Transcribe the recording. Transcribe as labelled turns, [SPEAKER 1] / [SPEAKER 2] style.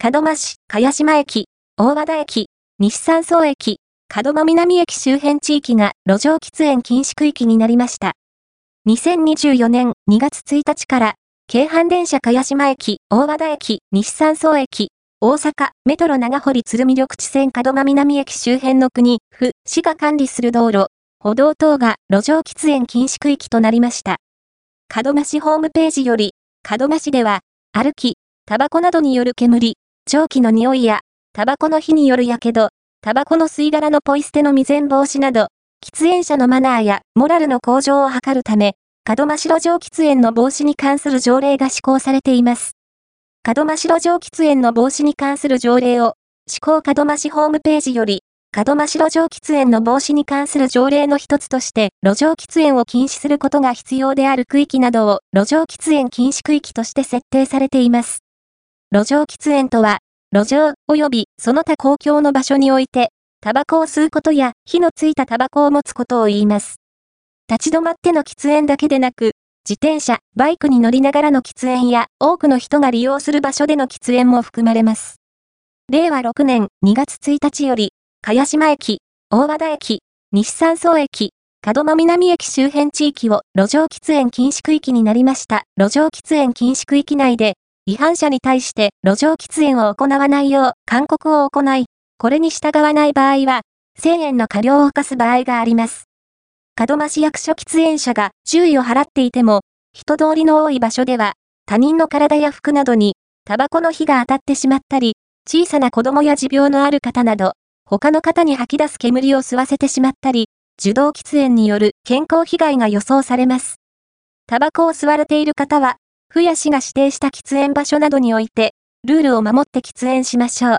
[SPEAKER 1] 門真市、茅島駅、大和田駅、西山荘駅、門真南駅周辺地域が路上喫煙禁止区域になりました。2024年2月1日から、京阪電車茅島駅、大和田駅、西山荘駅、大阪、メトロ長堀鶴見緑地線門真南駅周辺の国、府、市が管理する道路、歩道等が路上喫煙禁止区域となりました。門真市ホームページより、門真市では、歩き、タバコなどによる煙、蒸気の匂いや、タバコの火による火傷、タバコの吸い殻のポイ捨ての未然防止など、喫煙者のマナーやモラルの向上を図るため、門真市路上喫煙の防止に関する条例が施行されています。門真市路上喫煙の防止に関する条例を、施行門真市ホームページより、門真市路上喫煙の防止に関する条例の一つとして、路上喫煙を禁止することが必要である区域などを路上喫煙禁止区域として設定されています。路上喫煙とは、路上及びその他公共の場所において、タバコを吸うことや火のついたタバコを持つことを言います。立ち止まっての喫煙だけでなく、自転車、バイクに乗りながらの喫煙や多くの人が利用する場所での喫煙も含まれます。令和6年2月1日より、茅島駅、大和田駅、西山荘駅、門真南駅周辺地域を路上喫煙禁止区域になりました。路上喫煙禁止区域内で、違反者に対して路上喫煙を行わないよう勧告を行い、これに従わない場合は、1000円の過料を課す場合があります。門真市役所喫煙者が注意を払っていても、人通りの多い場所では、他人の体や服などに、タバコの火が当たってしまったり、小さな子供や持病のある方など、他の方に吐き出す煙を吸わせてしまったり、受動喫煙による健康被害が予想されます。タバコを吸われている方は、府や市が指定した喫煙場所などにおいて、ルールを守って喫煙しましょう。